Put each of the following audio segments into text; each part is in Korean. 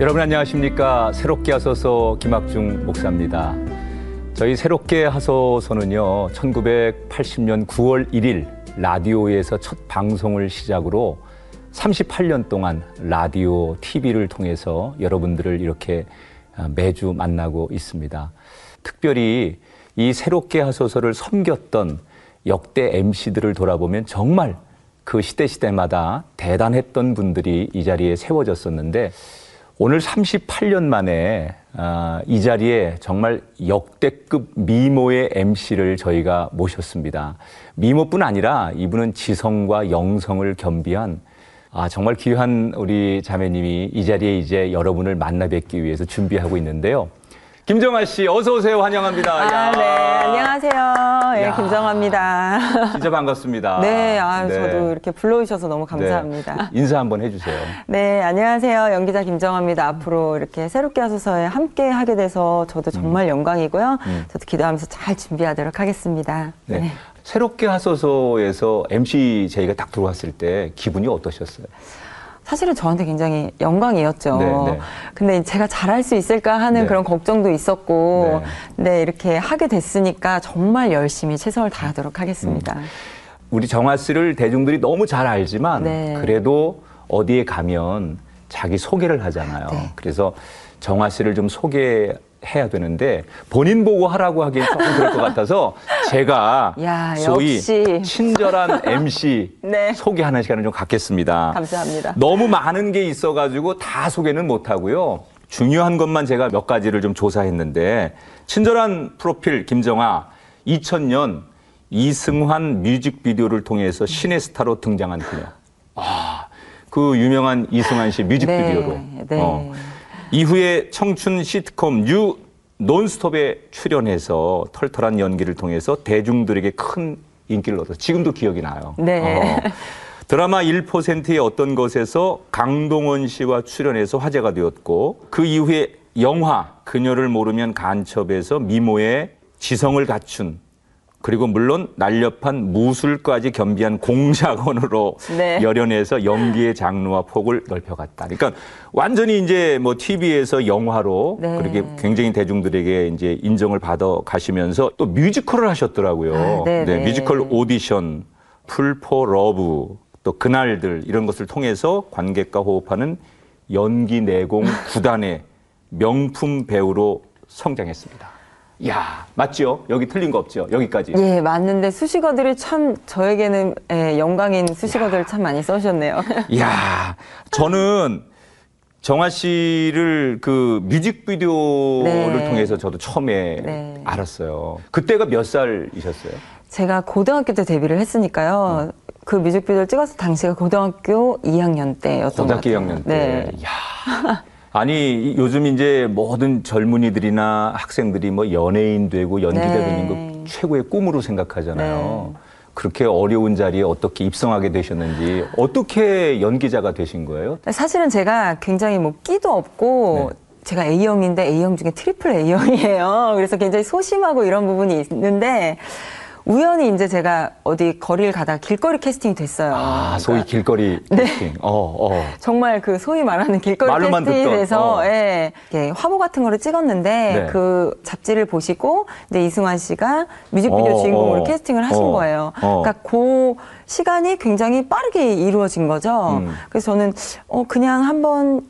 여러분 안녕하십니까 새롭게 하소서 김학중 목사입니다. 저희 새롭게 하소서는요 1980년 9월 1일 라디오에서 첫 방송을 시작으로 38년 동안 라디오, TV를 통해서 여러분들을 이렇게 매주 만나고 있습니다. 특별히 이 새롭게 하소서를 섬겼던 역대 MC들을 돌아보면 정말 그 시대 시대마다 대단했던 분들이 이 자리에 세워졌었는데 오늘 38년 만에 아, 이 자리에 정말 역대급 미모의 MC를 저희가 모셨습니다. 미모뿐 아니라 이분은 지성과 영성을 겸비한 아, 정말 귀한 우리 자매님이 이 자리에 이제 여러분을 만나 뵙기 위해서 준비하고 있는데요. 김정아 씨, 어서 오세요. 환영합니다. 아, 네, 안녕하세요. 예, 김정아입니다. 진짜 반갑습니다. 네, 아, 네. 저도 이렇게 불러주셔서 너무 감사합니다. 네. 인사 한번 해주세요. 네, 안녕하세요. 연기자 김정아입니다. 앞으로 이렇게 새롭게 하소서에 함께 하게 돼서 저도 정말 음. 영광이고요. 음. 저도 기도하면서 잘 준비하도록 하겠습니다. 네. 네. 새롭게 하소서에서 MC 저희가 딱 들어왔을 때 기분이 어떠셨어요? 사실은 저한테 굉장히 영광이었죠. 네, 네. 근데 제가 잘할 수 있을까 하는 네. 그런 걱정도 있었고, 네. 네. 이렇게 하게 됐으니까 정말 열심히 최선을 다하도록 하겠습니다. 음. 우리 정아 씨를 대중들이 너무 잘 알지만 네. 그래도 어디에 가면 자기 소개를 하잖아요. 네. 그래서 정아 씨를 좀 소개 해야 되는데 본인 보고 하라고 하기엔 조금 그럴 것 같아서 제가 야, 소위 역시. 친절한 MC 네. 소개하는 시간을 좀 갖겠습니다. 감사합니다. 너무 많은 게 있어가지고 다 소개는 못 하고요. 중요한 것만 제가 몇 가지를 좀 조사했는데 친절한 프로필 김정화 2000년 이승환 뮤직비디오를 통해서 신예 스타로 등장한 그녀. 아, 그 유명한 이승환 씨 뮤직비디오로. 네, 네. 어. 이후에 청춘 시트콤 뉴 논스톱에 출연해서 털털한 연기를 통해서 대중들에게 큰 인기를 얻어 지금도 기억이 나요. 네. 어. 드라마 1%의 어떤 것에서 강동원 씨와 출연해서 화제가 되었고 그 이후에 영화 그녀를 모르면 간첩에서 미모와 지성을 갖춘 그리고 물론 날렵한 무술까지 겸비한 공작원으로 네. 열연해서 연기의 장르와 폭을 넓혀갔다. 그러니까 완전히 이제 뭐 TV에서 영화로 네. 그렇게 굉장히 대중들에게 이제 인정을 받아 가시면서 또 뮤지컬을 하셨더라고요. 아, 네, 네, 뮤지컬 오디션, Fool for Love, 또 그날들 이런 것을 통해서 관객과 호흡하는 연기 내공 구단의 명품 배우로 성장했습니다. 야 맞죠? 여기 틀린 거 없죠? 여기까지. 예, 맞는데 수식어들이 참 저에게는 예, 영광인 수식어들을 참 많이 써주셨네요. 야 저는 정아 씨를 그 뮤직비디오를 네. 통해서 저도 처음에 네. 알았어요. 그때가 몇 살이셨어요? 제가 고등학교 때 데뷔를 했으니까요. 음. 그 뮤직비디오를 찍었을 당시가 고등학교 2학년 때였던 고등학교 것 같아요. 2학년 때. 네. 야 아니 요즘 이제 모든 젊은이들이나 학생들이 뭐 연예인 되고 연기자 네. 되는 거 최고의 꿈으로 생각하잖아요. 네. 그렇게 어려운 자리에 어떻게 입성하게 되셨는지 어떻게 연기자가 되신 거예요? 사실은 제가 굉장히 뭐 끼도 없고 네. 제가 A형인데 A형 중에 triple A형이에요. 그래서 굉장히 소심하고 이런 부분이 있는데 우연히 이제 제가 어디 거리를 가다가 길거리 캐스팅이 됐어요. 아, 소위 그러니까. 길거리 네. 캐스팅. 네. 어, 어. 정말 그 소위 말하는 길거리 캐스팅이 듣던, 돼서 어. 예, 화보 같은 거를 찍었는데 네. 그 잡지를 보시고 이제 이승환 씨가 뮤직비디오 어, 주인공으로 어. 캐스팅을 하신 어. 거예요. 그러니까 그 시간이 굉장히 빠르게 이루어진 거죠. 음. 그래서 저는 어 그냥 한번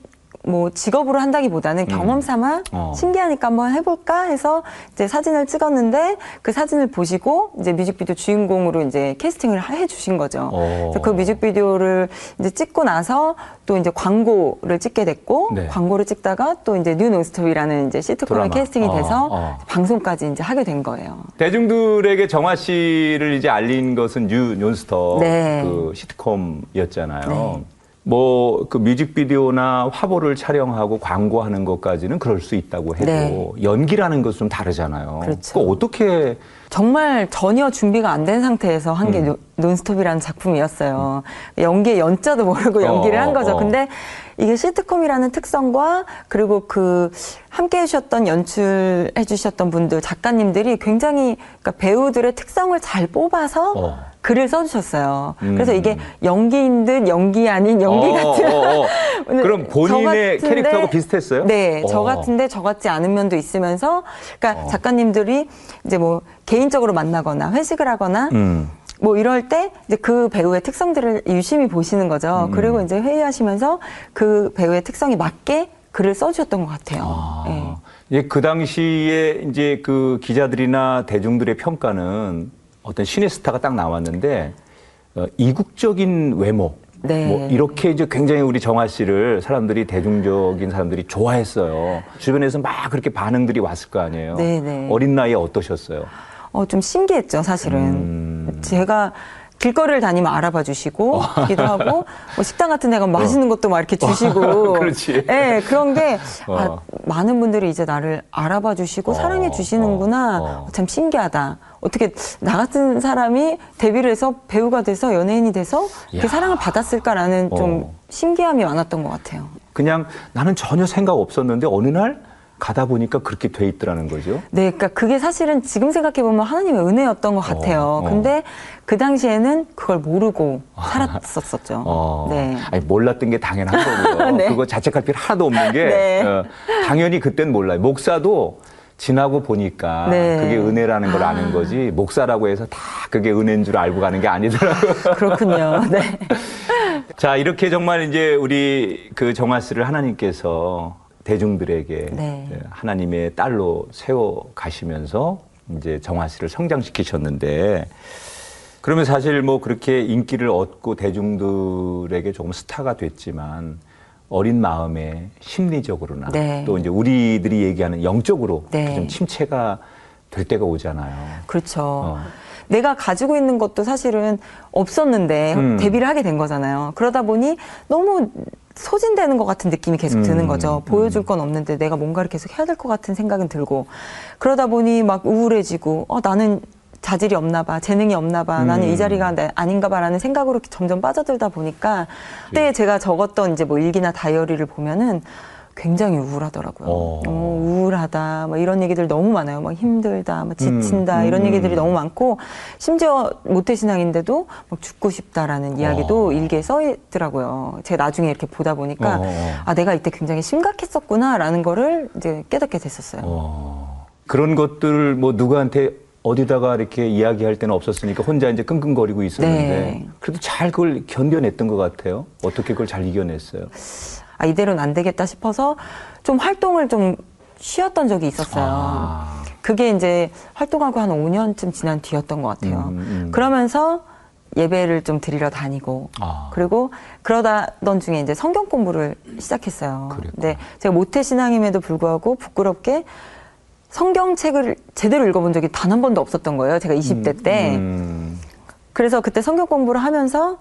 뭐 직업으로 한다기보다는 음. 경험 삼아 어. 신기하니까 한번 해볼까 해서 이제 사진을 찍었는데 그 사진을 보시고 이제 뮤직비디오 주인공으로 이제 캐스팅을 해 주신 거죠. 어. 그래서 그 뮤직비디오를 이제 찍고 나서 또 이제 광고를 찍게 됐고 네. 광고를 찍다가 또 이제 뉴 논스톱이라는 이제 시트콤에 캐스팅이 돼서 어, 어. 방송까지 이제 하게 된 거예요. 대중들에게 정화 씨를 이제 알린 것은 뉴 논스톱 네. 그 시트콤이었잖아요. 네. 뭐 그 뮤직비디오나 화보를 촬영하고 광고하는 것까지는 그럴 수 있다고 해도 네. 연기라는 것은 좀 다르잖아요. 그렇죠. 어떻게 정말 전혀 준비가 안 된 상태에서 한게 음. 논스톱이라는 작품이었어요. 음. 연기의 연자도 모르고 연기를 어, 한 거죠. 어. 근데 이게 시트콤이라는 특성과 그리고 그 함께 해주셨던 연출해 주셨던 분들 작가님들이 굉장히 그러니까 배우들의 특성을 잘 뽑아서 어. 글을 써주셨어요. 음. 그래서 이게 연기인 듯 연기 아닌 연기 어, 같은. 어, 어. 그럼 본인의 같은데, 캐릭터하고 비슷했어요? 네, 저 어. 같은데 저 같지 않은 면도 있으면서, 그러니까 어. 작가님들이 이제 뭐 개인적으로 만나거나 회식을 하거나. 음. 뭐 이럴 때 이제 그 배우의 특성들을 유심히 보시는 거죠. 음. 그리고 이제 회의하시면서 그 배우의 특성에 맞게 글을 써주셨던 것 같아요. 아. 네. 예, 그 당시에 이제 그 기자들이나 대중들의 평가는 어떤 신의 스타가 딱 나왔는데 어, 이국적인 외모. 네. 뭐 이렇게 이제 굉장히 우리 정아 씨를 사람들이 대중적인 사람들이 좋아했어요. 주변에서 막 그렇게 반응들이 왔을 거 아니에요. 네, 네. 어린 나이에 어떠셨어요? 어, 좀 신기했죠, 사실은. 음... 제가 길거리를 다니면 알아봐 주시고 기도 하고 뭐 식당 같은 데 가면 맛있는 어. 것도 막 이렇게 주시고 그렇지. 네, 그런 게 어. 아, 많은 분들이 이제 나를 알아봐 주시고 어. 사랑해 주시는구나. 어. 참 신기하다. 어떻게 나 같은 사람이 데뷔를 해서 배우가 돼서 연예인이 돼서 이렇게 야. 사랑을 받았을까라는 좀 어. 신기함이 많았던 것 같아요. 그냥 나는 전혀 생각 없었는데 어느 날 가다 보니까 그렇게 돼 있더라는 거죠. 네, 그러니까 그게 사실은 지금 생각해 보면 하나님의 은혜였던 것 같아요. 어, 어. 근데 그 당시에는 그걸 모르고 살았었었죠. 어. 네. 아니, 몰랐던 게 당연한 거고요. 네. 그거 자책할 필요 하나도 없는 게 네. 어, 당연히 그땐 몰라요. 목사도 지나고 보니까 네. 그게 은혜라는 걸 아는 거지 목사라고 해서 다 그게 은혜인 줄 알고 가는 게 아니더라고요. 그렇군요. 네. 자 이렇게 정말 이제 우리 그 정화 씨를 하나님께서 대중들에게 네. 예, 하나님의 딸로 세워 가시면서 이제 정화 씨를 성장시키셨는데 그러면 사실 뭐 그렇게 인기를 얻고 대중들에게 조금 스타가 됐지만 어린 마음에 심리적으로나 네. 또 이제 우리들이 얘기하는 영적으로 네. 좀 침체가 될 때가 오잖아요. 그렇죠. 어. 내가 가지고 있는 것도 사실은 없었는데 음. 데뷔를 하게 된 거잖아요. 그러다 보니 너무 소진되는 것 같은 느낌이 계속 드는 음, 거죠. 보여줄 음. 건 없는데 내가 뭔가를 계속 해야 될 것 같은 생각은 들고 그러다 보니 막 우울해지고 어 나는 자질이 없나 봐, 재능이 없나 봐, 음. 나는 이 자리가 아닌가 봐라는 생각으로 점점 빠져들다 보니까 그때 예. 제가 적었던 이제 뭐 일기나 다이어리를 보면은 굉장히 우울하더라고요. 어. 어, 우울하다, 뭐 이런 얘기들 너무 많아요. 막 힘들다, 뭐 지친다, 음, 이런 음. 얘기들이 너무 많고, 심지어 모태신앙인데도 막 죽고 싶다라는 이야기도 어. 일기에 써 있더라고요. 제가 나중에 이렇게 보다 보니까, 어. 아, 내가 이때 굉장히 심각했었구나라는 거를 이제 깨닫게 됐었어요. 어. 그런 것들 뭐 누구한테 어디다가 이렇게 이야기할 때는 없었으니까 혼자 이제 끙끙거리고 있었는데 네. 그래도 잘 그걸 견뎌냈던 것 같아요. 어떻게 그걸 잘 이겨냈어요? 아, 이대로는 안 되겠다 싶어서 좀 활동을 좀 쉬었던 적이 있었어요. 아. 그게 이제 활동하고 한 5년쯤 지난 뒤였던 것 같아요. 음, 음. 그러면서 예배를 좀 드리러 다니고 아. 그리고 그러다던 중에 이제 성경 공부를 시작했어요. 그랬구나. 근데 제가 모태 신앙임에도 불구하고 부끄럽게 성경책을 제대로 읽어본 적이 단 한 번도 없었던 거예요. 제가 20대 때. 음. 그래서 그때 성경 공부를 하면서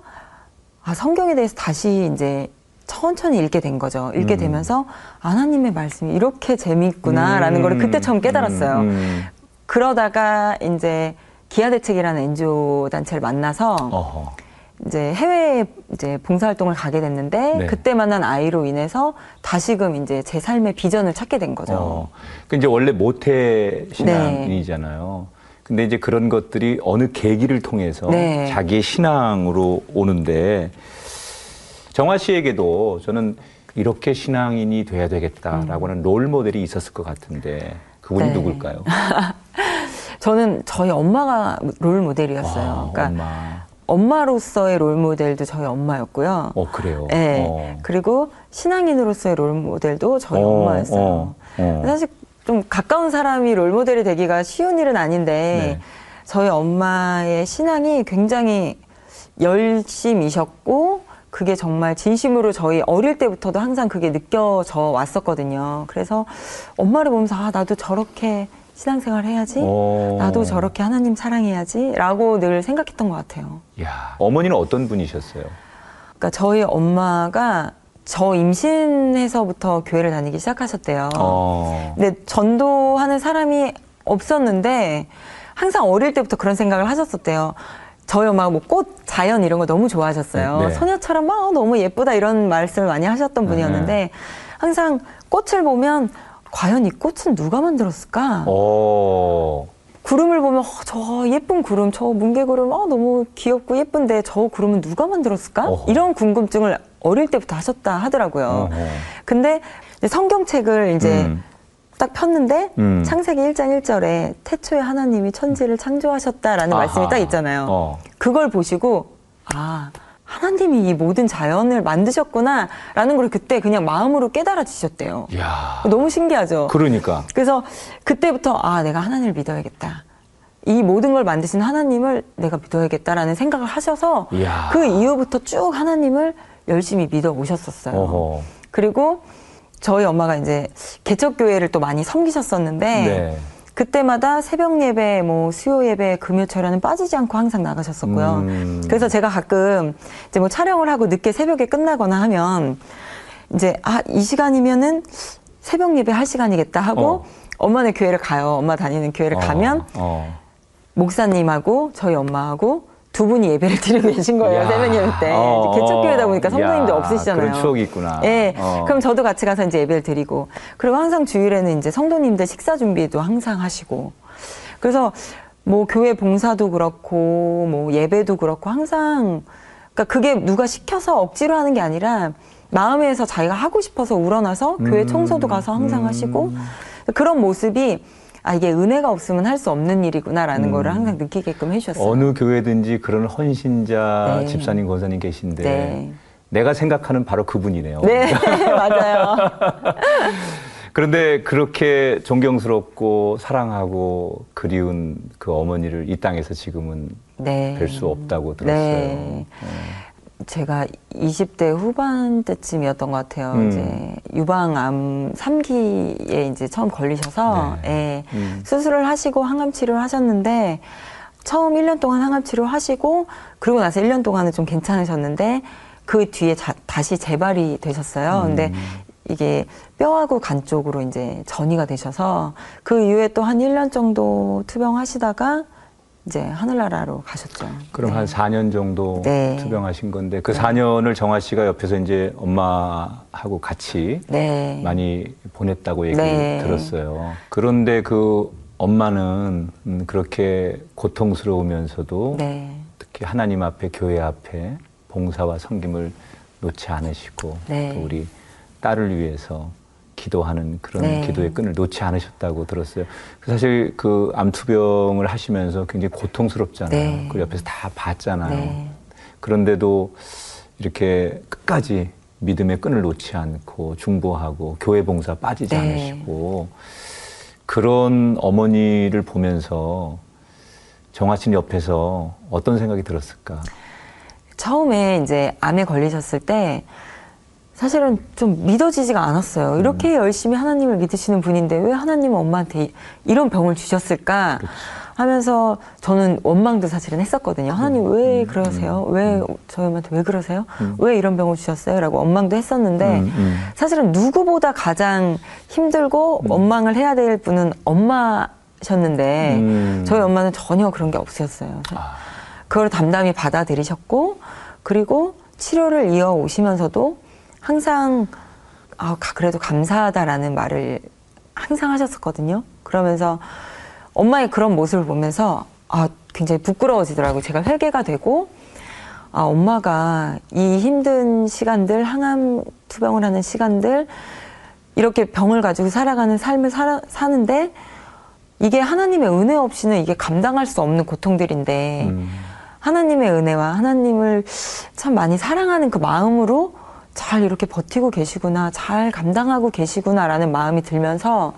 아, 성경에 대해서 다시 이제 천천히 읽게 된 거죠. 읽게 음. 되면서 하나님의 말씀이 이렇게 재미있구나라는 음. 걸 그때 처음 깨달았어요. 음. 음. 그러다가 이제 기아 대책이라는 NGO 단체를 만나서 어허. 이제 해외에 이제 봉사활동을 가게 됐는데 네. 그때 만난 아이로 인해서 다시금 이제 제 삶의 비전을 찾게 된 거죠. 어. 그 이제 원래 모태 신앙이잖아요. 네. 근데 이제 그런 것들이 어느 계기를 통해서 네. 자기의 신앙으로 오는데 정화 씨에게도 저는 이렇게 신앙인이 돼야 되겠다라고 하는 음. 롤 모델이 있었을 것 같은데 그분이 네. 누굴까요? 저는 저희 엄마가 롤 모델이었어요. 아, 그러니까 엄마. 엄마 로서의 롤 모델도 저희 엄마였고요. 어, 그래요? 네. 어. 그리고 신앙인으로서의 롤 모델도 저희 어, 엄마였어요. 어, 어. 사실 좀 가까운 사람이 롤 모델이 되기가 쉬운 일은 아닌데, 네. 저희 엄마의 신앙이 굉장히 열심이셨고, 그게 정말 진심으로 저희 어릴 때부터도 항상 그게 느껴져 왔었거든요. 그래서 엄마를 보면서, 아, 나도 저렇게 신앙생활 해야지. 오. 나도 저렇게 하나님 사랑해야지. 라고 늘 생각했던 것 같아요. 야 어머니는 어떤 분이셨어요? 그러니까 저희 엄마가 저 임신해서부터 교회를 다니기 시작하셨대요. 어. 근데 전도하는 사람이 없었는데 항상 어릴 때부터 그런 생각을 하셨었대요. 저희 엄마가 뭐 꽃, 자연 이런 거 너무 좋아하셨어요. 네. 소녀처럼 막 너무 예쁘다 이런 말씀을 많이 하셨던 분이었는데 네. 항상 꽃을 보면 과연 이 꽃은 누가 만들었을까? 오. 구름을 보면 어, 저 예쁜 구름, 저 뭉게구름, 어, 너무 귀엽고 예쁜데 저 구름은 누가 만들었을까? 어허. 이런 궁금증을 어릴 때부터 하셨다 하더라고요. 어허. 근데 성경책을 이제 음. 딱 폈는데 음. 창세기 1장 1절에 태초에 하나님이 천지를 창조하셨다라는 아하. 말씀이 딱 있잖아요. 어. 그걸 보시고 아 하나님이 이 모든 자연을 만드셨구나라는 걸 그때 그냥 마음으로 깨달아지셨대요. 야. 너무 신기하죠. 그러니까. 그래서 그때부터 아 내가 하나님을 믿어야겠다. 이 모든 걸 만드신 하나님을 내가 믿어야겠다라는 생각을 하셔서 이야. 그 이후부터 쭉 하나님을 열심히 믿어 오셨었어요. 어허. 그리고 저희 엄마가 이제 개척교회를 또 많이 섬기셨었는데 네. 그때마다 새벽 예배, 뭐 수요 예배, 금요 철에는 빠지지 않고 항상 나가셨었고요. 음. 그래서 제가 가끔 이제 뭐 촬영을 하고 늦게 새벽에 끝나거나 하면 이제 아 이 시간이면은 새벽 예배 할 시간이겠다 하고 어. 엄마네 교회를 가요. 엄마 다니는 교회를 어. 가면 어. 목사님하고 저희 엄마하고 두 분이 예배를 드리고 계신 거예요. 예배 때. 어, 개척교회다 보니까 성도님도 없으시잖아요. 그런 추억이 있구나. 예. 어. 그럼 저도 같이 가서 이제 예배를 드리고. 그리고 항상 주일에는 이제 성도님들 식사 준비도 항상 하시고. 그래서 뭐 교회 봉사도 그렇고 뭐 예배도 그렇고 항상 그러니까 그게 누가 시켜서 억지로 하는 게 아니라 마음에서 자기가 하고 싶어서 우러나서 음. 교회 청소도 가서 항상 음. 하시고 그런 모습이 아 이게 은혜가 없으면 할 수 없는 일이구나라는 음. 거를 항상 느끼게끔 해주셨어요. 어느 교회든지 그런 헌신자 네. 집사님 권사님 계신데 네. 내가 생각하는 바로 그분이네요. 네 맞아요. 그런데 그렇게 존경스럽고 사랑하고 그리운 그 어머니를 이 땅에서 지금은 네. 뵐수 없다고 들었어요. 네. 네. 제가 20대 후반 때쯤이었던 것 같아요. 음. 이제 유방암 3기에 이제 처음 걸리셔서 네. 예, 음. 수술을 하시고 항암 치료를 하셨는데 처음 1년 동안 항암 치료를 하시고 그리고 나서 1년 동안은 좀 괜찮으셨는데 그 뒤에 자, 다시 재발이 되셨어요. 음. 근데 이게 뼈하고 간 쪽으로 이제 전이가 되셔서 그 이후에 또 한 1년 정도 투병하시다가 이제 하늘나라로 가셨죠. 그럼 네. 한 4년 정도 네. 투병하신 건데 그 네. 4년을 정아 씨가 옆에서 이제 엄마하고 같이 네. 많이 보냈다고 얘기 네. 들었어요. 그런데 그 엄마는 음, 그렇게 고통스러우면서도 네. 특히 하나님 앞에 교회 앞에 봉사와 섬김을 놓지 않으시고 또 우리 딸을 위해서 기도하는 그런 네. 기도의 끈을 놓지 않으셨다고 들었어요. 사실 그 암투병을 하시면서 굉장히 고통스럽잖아요. 네. 그 옆에서 다 봤잖아요. 네. 그런데도 이렇게 끝까지 믿음의 끈을 놓지 않고 중보하고 교회 봉사 빠지지 네. 않으시고 그런 어머니를 보면서 정화 씨 옆에서 어떤 생각이 들었을까? 처음에 이제 암에 걸리셨을 때 사실은 좀 믿어지지가 않았어요. 이렇게 음. 열심히 하나님을 믿으시는 분인데 왜 하나님은 엄마한테 이런 병을 주셨을까 그치. 하면서 저는 원망도 사실은 했었거든요. 하나님 음. 왜 음. 그러세요? 음. 왜 저희 엄마한테 왜 그러세요? 음. 왜 이런 병을 주셨어요? 라고 원망도 했었는데 음, 사실은 누구보다 가장 힘들고 원망을 해야 될 분은 엄마셨는데 저희 엄마는 전혀 그런 게 없으셨어요. 아. 그걸 담담히 받아들이셨고 그리고 치료를 이어 오시면서도 항상 아, 그래도 감사하다라는 말을 항상 하셨었거든요. 그러면서 엄마의 그런 모습을 보면서 아, 굉장히 부끄러워지더라고요. 제가 회개가 되고 아, 엄마가 이 힘든 시간들, 항암 투병을 하는 시간들, 이렇게 병을 가지고 살아가는 삶을 살아, 사는데 이게 하나님의 은혜 없이는 이게 감당할 수 없는 고통들인데 음. 하나님의 은혜와 하나님을 참 많이 사랑하는 그 마음으로 잘 이렇게 버티고 계시구나, 잘 감당하고 계시구나라는 마음이 들면서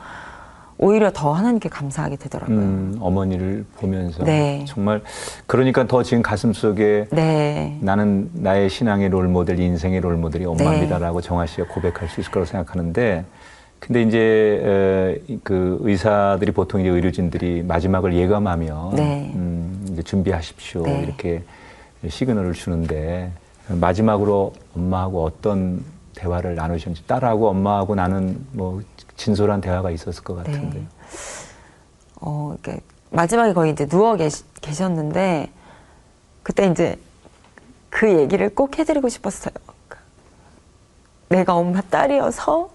오히려 더 하나님께 감사하게 되더라고요. 음, 어머니를 보면서 네. 정말 그러니까 더 지금 가슴 속에 네. 나는 나의 신앙의 롤 모델, 인생의 롤 모델이 엄마입니다라고 네. 정아 씨가 고백할 수 있을 거라고 생각하는데 근데 이제 에, 그 의사들이 보통 이제 의료진들이 마지막을 예감하며 네. 음, 이제 준비하십시오 네. 이렇게 시그널을 주는데 마지막으로 엄마하고 어떤 대화를 나누셨는지 딸하고 엄마하고 나는 뭐 진솔한 대화가 있었을 것 같은데. 네. 어, 이렇게 마지막에 거의 이제 누워 계시, 계셨는데 그때 이제 그 얘기를 꼭 해드리고 싶었어요. 내가 엄마 딸이어서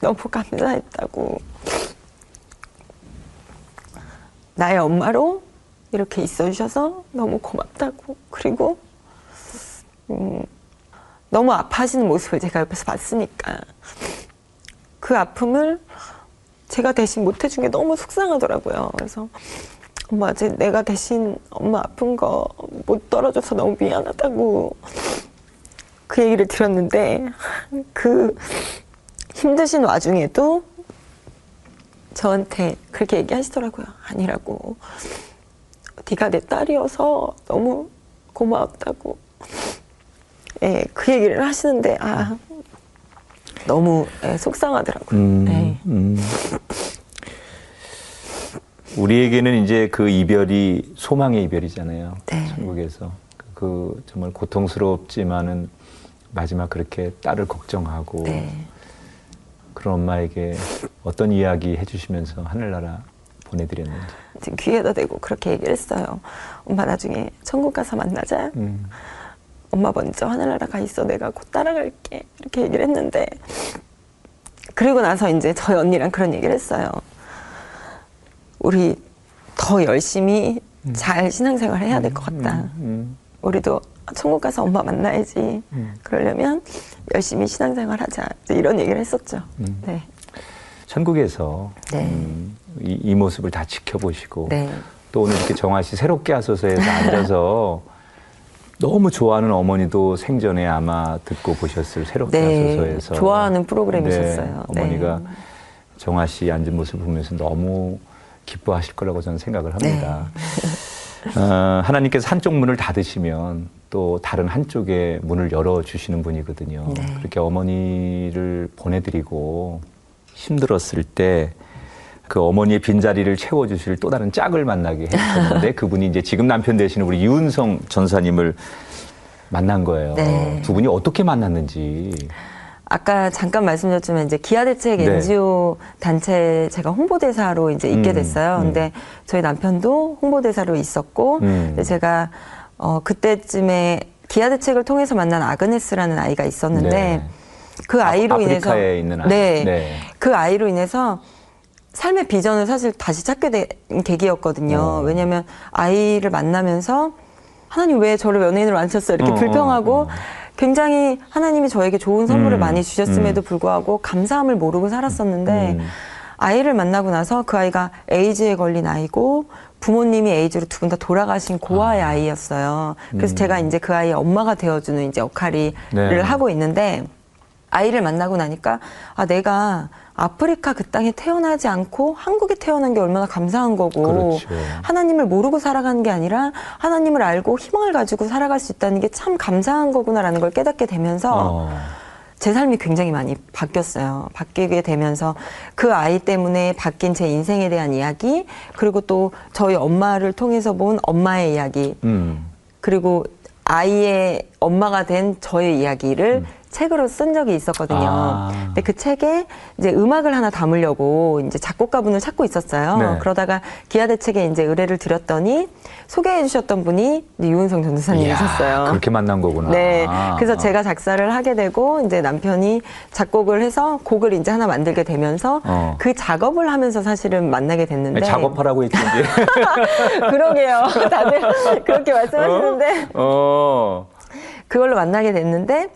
너무 감사했다고. 나의 엄마로 이렇게 있어주셔서 너무 고맙다고 그리고 음, 너무 아파하시는 모습을 제가 옆에서 봤으니까 그 아픔을 제가 대신 못 해준 게 너무 속상하더라고요. 그래서 엄마 제 내가 대신 엄마 아픈 거 못 떨어져서 너무 미안하다고 그 얘기를 들었는데 그 힘드신 와중에도 저한테 그렇게 얘기하시더라고요. 아니라고. 네가 내 딸이어서 너무 고마웠다고. 예, 그 얘기를 하시는데 아 너무 예, 속상하더라고요. 음, 네. 음. 우리에게는 이제 그 이별이 소망의 이별이잖아요. 네. 천국에서 그 정말 고통스럽지만은 마지막 그렇게 딸을 걱정하고 네. 그런 엄마에게 어떤 이야기 해주시면서 하늘나라 보내드렸는지. 귀에다 대고 그렇게 얘기를 했어요. 엄마 나중에 천국 가서 만나자. 음. 엄마 먼저 하늘나라 가 있어. 내가 곧 따라갈게. 이렇게 얘기를 했는데 그리고 나서 이제 저희 언니랑 그런 얘기를 했어요. 우리 더 열심히 음. 잘 신앙생활 해야 될 것 같다. 음, 음, 우리도 천국 가서 엄마 만나야지. 그러려면 열심히 신앙생활 하자. 이런 얘기를 했었죠. 네. 천국에서 네. 음, 이, 이, 모습을 다 지켜보시고 네. 또 오늘 이렇게 정아 씨 새롭게 하소서에서 앉아서 너무 좋아하는 어머니도 생전에 아마 듣고 보셨을 새롭게 네. 하소서에서 좋아하는 프로그램이셨어요. 네, 어머니가 정아 씨 앉은 모습을 보면서 너무 기뻐하실 거라고 저는 생각을 합니다. 네. 어, 하나님께서 한쪽 문을 닫으시면 또 다른 한쪽에 문을 열어 주시는 분이거든요. 네. 그렇게 어머니를 보내드리고 힘들었을 때 그 어머니의 빈자리를 채워주실 또 다른 짝을 만나게 해주셨는데 그분이 이제 지금 남편 되시는 우리 이은성 전사님을 만난 거예요. 네. 두 분이 어떻게 만났는지. 아까 잠깐 말씀드렸지만 이제 기아 대책 네. NGO 단체 제가 홍보대사로 이제 있게 음, 됐어요. 음, 근데 저희 남편도 홍보대사로 있었고 음. 제가 어 그때쯤에 기아 대책을 통해서 만난 아그네스라는 아이가 있었는데 네. 그 아이로 아, 인해서 있는 아이. 네, 네. 그 아이로 인해서 삶의 비전을 사실 다시 찾게 된 계기였거든요. 어. 왜냐하면 아이를 만나면서 하나님 왜 저를 연예인으로 앉혔어요? 이렇게 어, 불평하고 어, 어. 굉장히 하나님이 저에게 좋은 선물을 음, 많이 주셨음에도 음. 불구하고 감사함을 모르고 살았었는데 음. 아이를 만나고 나서 그 아이가 에이즈에 걸린 아이고 부모님이 에이즈로 두 분 다 돌아가신 고아의 아. 이였어요 그래서 음. 제가 이제 그 아이의 엄마가 되어주는 이제 역할을 네. 하고 있는데 아이를 만나고 나니까 아 내가 아프리카 그 땅에 태어나지 않고 한국에 태어난 게 얼마나 감사한 거고 그렇죠. 하나님을 모르고 살아가는 게 아니라 하나님을 알고 희망을 가지고 살아갈 수 있다는 게 참 감사한 거구나라는 걸 깨닫게 되면서 어. 제 삶이 굉장히 많이 바뀌었어요. 바뀌게 되면서 그 아이 때문에 바뀐 제 인생에 대한 이야기 그리고 또 저희 엄마를 통해서 본 엄마의 이야기 음. 그리고 아이의 엄마가 된 저의 이야기를 음. 책으로 쓴 적이 있었거든요. 아. 근데 그 책에 이제 음악을 하나 담으려고 이제 작곡가분을 찾고 있었어요. 네. 그러다가 기아대 책에 이제 의뢰를 드렸더니 소개해 주셨던 분이 유은성 전도사님이셨어요. 그렇게 만난 거구나. 네. 그래서 아. 제가 작사를 하게 되고 이제 남편이 작곡을 해서 곡을 이제 하나 만들게 되면서 어. 그 작업을 하면서 사실은 만나게 됐는데 작업하라고 했지. 그러게요. 다들 그렇게 말씀하시는데 어? 어. 그걸로 만나게 됐는데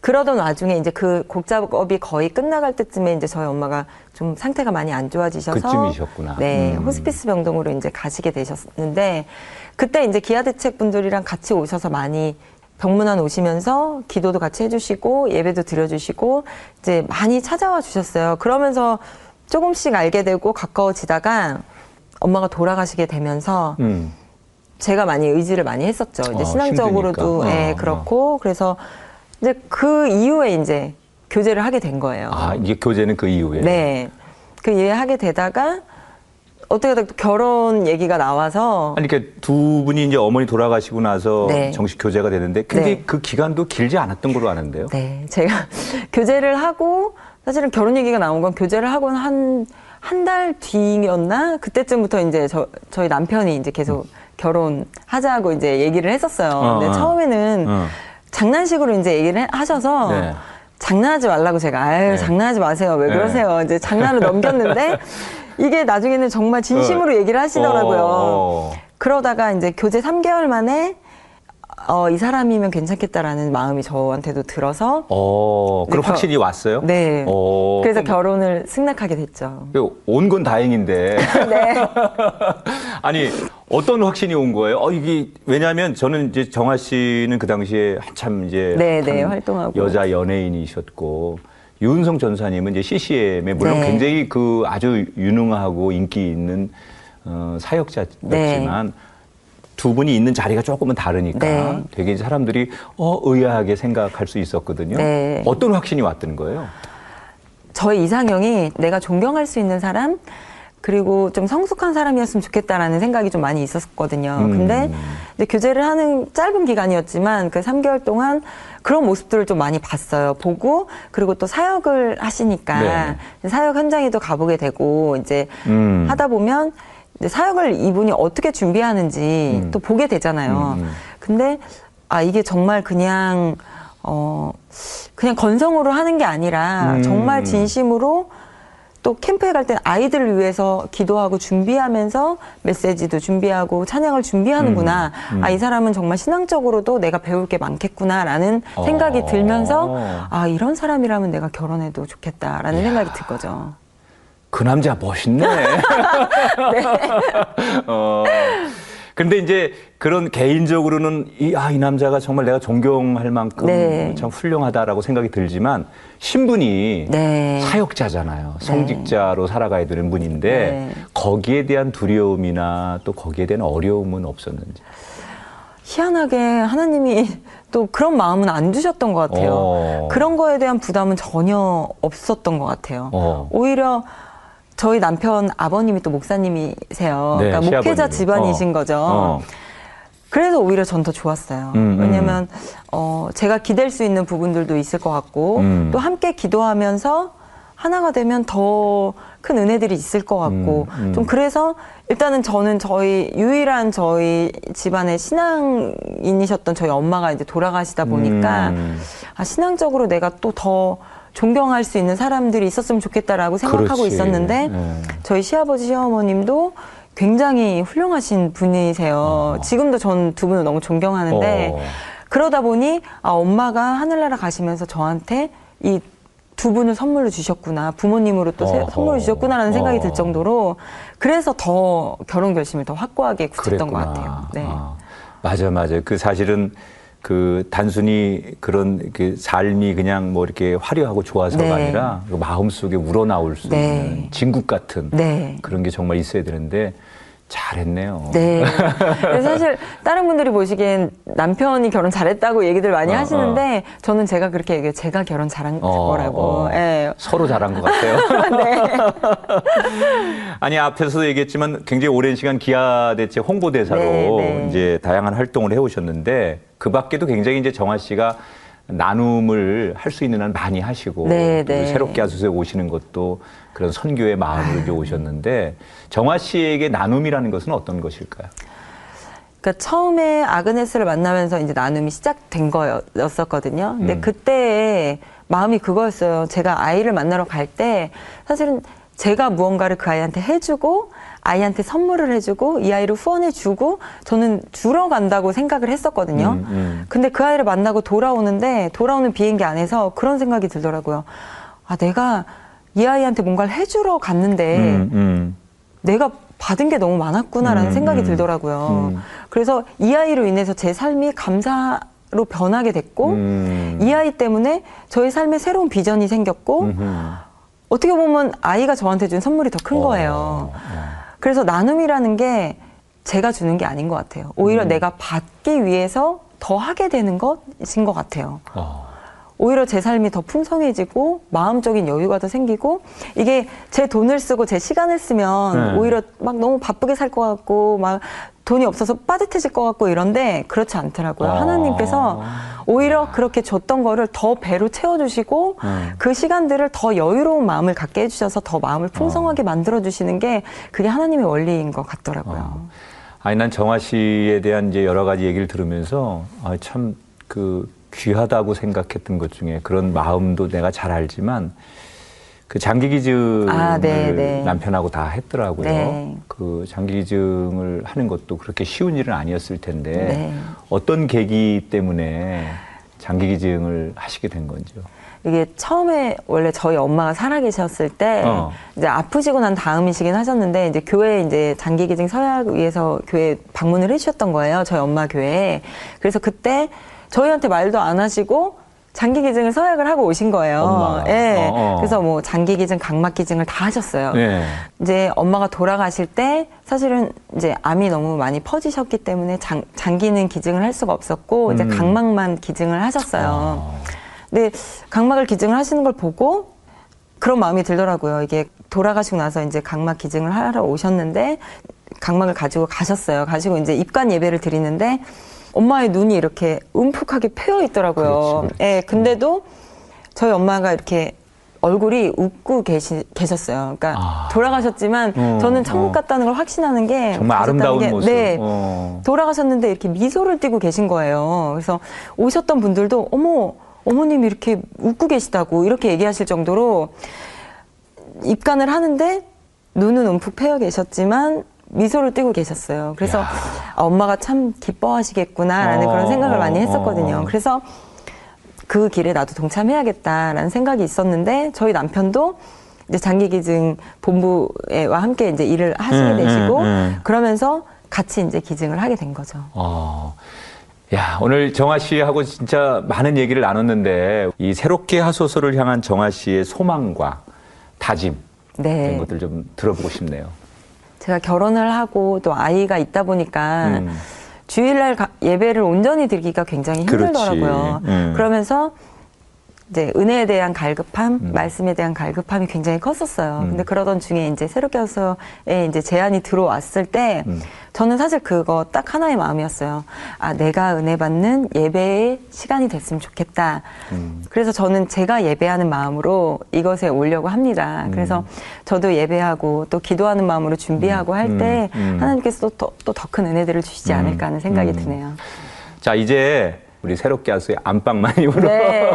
그러던 와중에 이제 그 곡 작업이 거의 끝나갈 때쯤에 이제 저희 엄마가 좀 상태가 많이 안 좋아지셔서 그쯤이셨구나. 네, 음. 호스피스 병동으로 이제 가시게 되셨는데 그때 이제 기아 대책 분들이랑 같이 오셔서 많이 병문안 오시면서 기도도 같이 해주시고 예배도 드려주시고 이제 많이 찾아와 주셨어요. 그러면서 조금씩 알게 되고 가까워지다가 엄마가 돌아가시게 되면서 음. 제가 많이 의지를 많이 했었죠. 이제 어, 신앙적으로도 예, 네, 그렇고 그래서 이제 그 이후에 이제 교제를 하게 된 거예요. 아, 이게 교제는 그 이후에? 네. 그 이해하게 되다가 어떻게 결혼 얘기가 나와서 아니 그러니까 두 분이 이제 어머니 돌아가시고 나서 네. 정식 교제가 되는데 근데 네. 그 기간도 길지 않았던 걸로 아는데요. 네. 제가 교제를 하고 사실은 결혼 얘기가 나온 건 교제를 하고 한 한 달 뒤였나 그때쯤부터 이제 저 저희 남편이 이제 계속 음. 결혼하자고 이제 얘기를 했었어요. 어, 근데 어. 처음에는 어. 장난식으로 이제 얘기를 하셔서 네. 장난하지 말라고 제가 아유 네. 장난하지 마세요 왜 네. 그러세요 이제 장난을 넘겼는데 이게 나중에는 정말 진심으로 어. 얘기를 하시더라고요. 어. 그러다가 이제 교제 3개월 만에 어, 이 사람이면 괜찮겠다라는 마음이 저한테도 들어서. 어, 그럼 네, 확신이 왔어요? 네. 어, 그래서 결혼을 승낙하게 됐죠. 온 건 다행인데. 네. 아니, 어떤 확신이 온 거예요? 어, 이게, 왜냐면 저는 이제 정아 씨는 그 당시에 한참 이제. 네, 네, 활동하고. 여자 연예인이셨고. 윤성 전사님은 이제 CCM에 물론 네. 굉장히 그 아주 유능하고 인기 있는 어, 사역자였지만 네. 두 분이 있는 자리가 조금은 다르니까 네. 되게 사람들이 어 의아하게 생각할 수 있었거든요. 네. 어떤 확신이 왔던 거예요? 저의 이상형이 내가 존경할 수 있는 사람 그리고 좀 성숙한 사람이었으면 좋겠다라는 생각이 좀 많이 있었거든요. 음. 근데 이제 교제를 하는 짧은 기간이었지만 그 3개월 동안 그런 모습들을 좀 많이 봤어요. 보고 그리고 또 사역을 하시니까 네. 사역 현장에도 가보게 되고 이제 음. 하다 보면 사역을 이분이 어떻게 준비하는지 음. 또 보게 되잖아요. 음, 음. 근데 아 이게 정말 그냥 어 그냥 건성으로 하는 게 아니라 음. 정말 진심으로 또 캠프에 갈 때는 아이들을 위해서 기도하고 준비하면서 메시지도 준비하고 찬양을 준비하는구나. 음, 음. 아, 이 사람은 정말 신앙적으로도 내가 배울 게 많겠구나라는 어. 생각이 들면서 아, 이런 사람이라면 내가 결혼해도 좋겠다라는 이야. 생각이 들 거죠. 그 남자 멋있네. 네. 어. 근데 이제 그런 개인적으로는 이, 아, 이 남자가 정말 내가 존경할 만큼 네. 참 훌륭하다라고 생각이 들지만 신분이 네. 사역자잖아요. 네. 성직자로 네. 살아가야 되는 분인데 네. 거기에 대한 두려움이나 또 거기에 대한 어려움은 없었는지. 희한하게 하나님이 또 그런 마음은 안 주셨던 것 같아요. 어. 그런 거에 대한 부담은 전혀 없었던 것 같아요. 어. 오히려 저희 남편 아버님이 또 목사님이세요. 네, 그러니까 목회자 집안이신 어. 거죠. 어. 그래서 오히려 전 더 좋았어요. 음, 음, 왜냐면 어 제가 기댈 수 있는 부분들도 있을 것 같고 음. 또 함께 기도하면서 하나가 되면 더 큰 은혜들이 있을 것 같고 음, 음. 좀 그래서 일단은 저는 저희 유일한 저희 집안의 신앙인이셨던 저희 엄마가 이제 돌아가시다 보니까 음. 아 신앙적으로 내가 또더 존경할 수 있는 사람들이 있었으면 좋겠다라고 생각하고 그렇지. 있었는데 네. 저희 시아버지 시어머님도 굉장히 훌륭하신 분이세요. 어. 지금도 전 두 분을 너무 존경하는데 어. 그러다 보니 아 엄마가 하늘나라 가시면서 저한테 이 두 분을 선물로 주셨구나 부모님으로 또 어. 선물을 주셨구나라는 생각이 들 정도로 그래서 더 결혼 결심을 더 확고하게 굳혔던. 것 같아요. 네. 아. 맞아 맞아 그 사실은 그 단순히 그런 그 삶이 그냥 뭐 이렇게 화려하고 좋아서가 네. 아니라 그 마음 속에 우러나올 수 네. 있는 진국 같은 네. 그런 게 정말 있어야 되는데 잘했네요. 네. 사실 다른 분들이 보시기엔 남편이 결혼 잘했다고 얘기들 많이 어, 하시는데 어. 저는 제가 그렇게 얘기해요. 제가 결혼 잘한 어, 거라고. 어. 네. 서로 잘한 것 같아요. 네. 아니 앞에서도 얘기했지만 굉장히 오랜 시간 기아 대체 홍보대사로 네, 네. 이제 다양한 활동을 해오셨는데 그 밖에도 굉장히 이제 정아 씨가 나눔을 할 수 있는 한 많이 하시고 네, 네. 새롭게 하소서에 오시는 것도 그런 선교의 마음으로 이제 오셨는데 정화 씨에게 나눔이라는 것은 어떤 것일까요? 그러니까 처음에 아그네스를 만나면서 이제 나눔이 시작된 거였었거든요. 근데 음. 그때 마음이 그거였어요. 제가 아이를 만나러 갈 때 사실은 제가 무언가를 그 아이한테 해주고 아이한테 선물을 해주고 이 아이를 후원해주고 저는 주러 간다고 생각을 했었거든요. 음, 음. 근데 그 아이를 만나고 돌아오는데 돌아오는 비행기 안에서 그런 생각이 들더라고요. 아 내가 이 아이한테 뭔가를 해주러 갔는데 음, 음. 내가 받은 게 너무 많았구나라는 음, 생각이 음. 들더라고요. 그래서 이 아이로 인해서 제 삶이 감사로 변하게 됐고 이 아이 때문에 저의 삶에 새로운 비전이 생겼고 어떻게 보면 아이가 저한테 준 선물이 더 큰 거예요. 어, 어. 그래서 나눔이라는 게 제가 주는 게 아닌 것 같아요. 오히려 음. 내가 받기 위해서 더 하게 되는 것인 것 같아요. 어. 오히려 제 삶이 더 풍성해지고 마음적인 여유가 더 생기고 이게 제 돈을 쓰고 제 시간을 쓰면 네. 오히려 막 너무 바쁘게 살 것 같고 막 돈이 없어서 빠듯해질 것 같고 이런데 그렇지 않더라고요. 아. 하나님께서 오히려 그렇게 줬던 거를 더 배로 채워주시고 음. 그 시간들을 더 여유로운 마음을 갖게 해주셔서 더 마음을 풍성하게 어. 만들어주시는 게 그게 하나님의 원리인 것 같더라고요. 어. 아니 난 정화 씨에 대한 이제 여러 가지 얘기를 들으면서 아, 참그 귀하다고 생각했던 것 중에 그런 마음도 내가 잘 알지만 그 장기 기증을 아, 네, 네. 남편하고 다 했더라고요. 네. 그 장기 기증을 하는 것도 그렇게 쉬운 일은 아니었을 텐데 네. 어떤 계기 때문에 장기 기증을 하시게 된 건지요? 이게 처음에 원래 저희 엄마가 살아계셨을 때 어. 이제 아프시고 난 다음이시긴 하셨는데 이제 교회 이제 장기 기증 서약 위해서 교회 방문을 해주셨던 거예요. 저희 엄마 교회에. 그래서 그때 저희한테 말도 안 하시고 장기 기증을 서약을 하고 오신 거예요. 엄마가. 예. 어, 어. 그래서 뭐 장기 기증, 각막 기증을 다 하셨어요. 네. 이제 엄마가 돌아가실 때 사실은 이제 암이 너무 많이 퍼지셨기 때문에 장, 장기는 기증을 할 수가 없었고 이제 음. 각막만 기증을 하셨어요. 어. 근데 각막을 기증을 하시는 걸 보고 그런 마음이 들더라고요. 이게 돌아가시고 나서 이제 각막 기증을 하러 오셨는데 각막을 가지고 가셨어요. 가지고 이제 입관 예배를 드리는데 엄마의 눈이 이렇게 움푹하게 패여 있더라고요. 그렇지, 그렇지. 예, 근데도 저희 엄마가 이렇게 얼굴이 웃고 계시, 계셨어요. 그러니까 아. 돌아가셨지만 어, 저는 천국 어. 갔다는 걸 확신하는 게 정말 아름다운 게, 모습. 네. 어. 돌아가셨는데 이렇게 미소를 띠고 계신 거예요. 그래서 오셨던 분들도 어머 어머님이 이렇게 웃고 계시다고 이렇게 얘기하실 정도로 입간을 하는데 눈은 움푹 패여 계셨지만 미소를 띠고 계셨어요. 그래서 야. 아, 엄마가 참 기뻐하시겠구나라는 어, 그런 생각을 많이 어, 했었거든요. 어. 그래서 그 길에 나도 동참해야겠다라는 생각이 있었는데 저희 남편도 이제 장기기증 본부와 함께 이제 일을 하시게 음, 되시고 음, 음. 그러면서 같이 이제 기증을 하게 된 거죠. 어. 야, 오늘 정아 씨하고 진짜 많은 얘기를 나눴는데 이 새롭게 하소서를 향한 정아 씨의 소망과 다짐 네. 이런 것들 좀 들어보고 싶네요. 제가 결혼을 하고 또 아이가 있다 보니까 음. 주일날 가- 예배를 온전히 드리기가 굉장히. 힘들더라고요. 음. 그러면서 이제 은혜에 대한 갈급함, 음. 말씀에 대한 갈급함이 굉장히 컸었어요. 음. 근데 그러던 중에 이제 새롭게 와서에 이제 제안이 들어왔을 때 음. 저는 사실 그거 딱 하나의 마음이었어요. 아, 내가 은혜 받는 예배의 시간이 됐으면 좋겠다. 음. 그래서 저는 제가 예배하는 마음으로 이것에 오려고 합니다. 음. 그래서 저도 예배하고 또 기도하는 마음으로 준비하고 할때 음. 음. 하나님께서 또 더큰 은혜들을 주시지 음. 않을까 하는 생각이 음. 드네요. 자, 이제 우리 새롭게 하소의 안방 마님으로 네.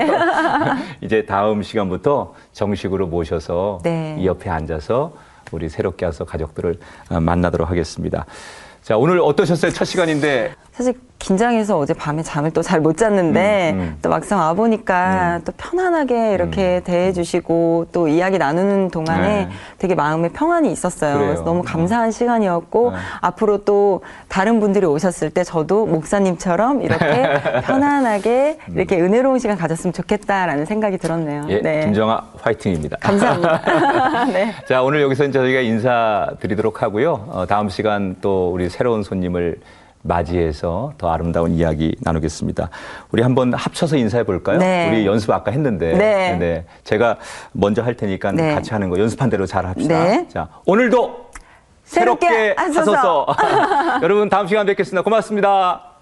이제 다음 시간부터 정식으로 모셔서 네. 이 옆에 앉아서 우리 새롭게 하소 가족들을 어, 만나도록 하겠습니다. 자, 오늘 어떠셨어요? 첫 시간인데 사실 긴장해서 어제 밤에 잠을 또 잘 못 잤는데 음, 음. 또 막상 와 보니까 또 편안하게 이렇게 대해주시고 또 이야기 나누는 동안에 네. 되게 마음에 평안이 있었어요. 그래요. 그래서 너무 감사한 시간이었고 네. 앞으로 또 다른 분들이 오셨을 때 저도 목사님처럼 이렇게 편안하게 이렇게 은혜로운 시간 가졌으면 좋겠다라는 생각이 들었네요. 예, 네. 김정아 화이팅입니다. 감사합니다. 네. 자, 오늘 여기서 저희가 인사드리도록 하고요. 어, 다음 시간 또 우리 새로운 손님을 맞이해서 더 아름다운 이야기 나누겠습니다. 우리 한번 합쳐서 인사해 볼까요? 네. 우리 연습 아까 했는데. 네. 제가 먼저 할 테니까 네. 같이 하는 거 연습한 대로 잘 합시다. 네. 자, 오늘도 새롭게 새롭게 하소서. 하소서. 여러분 다음 시간 뵙겠습니다. 고맙습니다.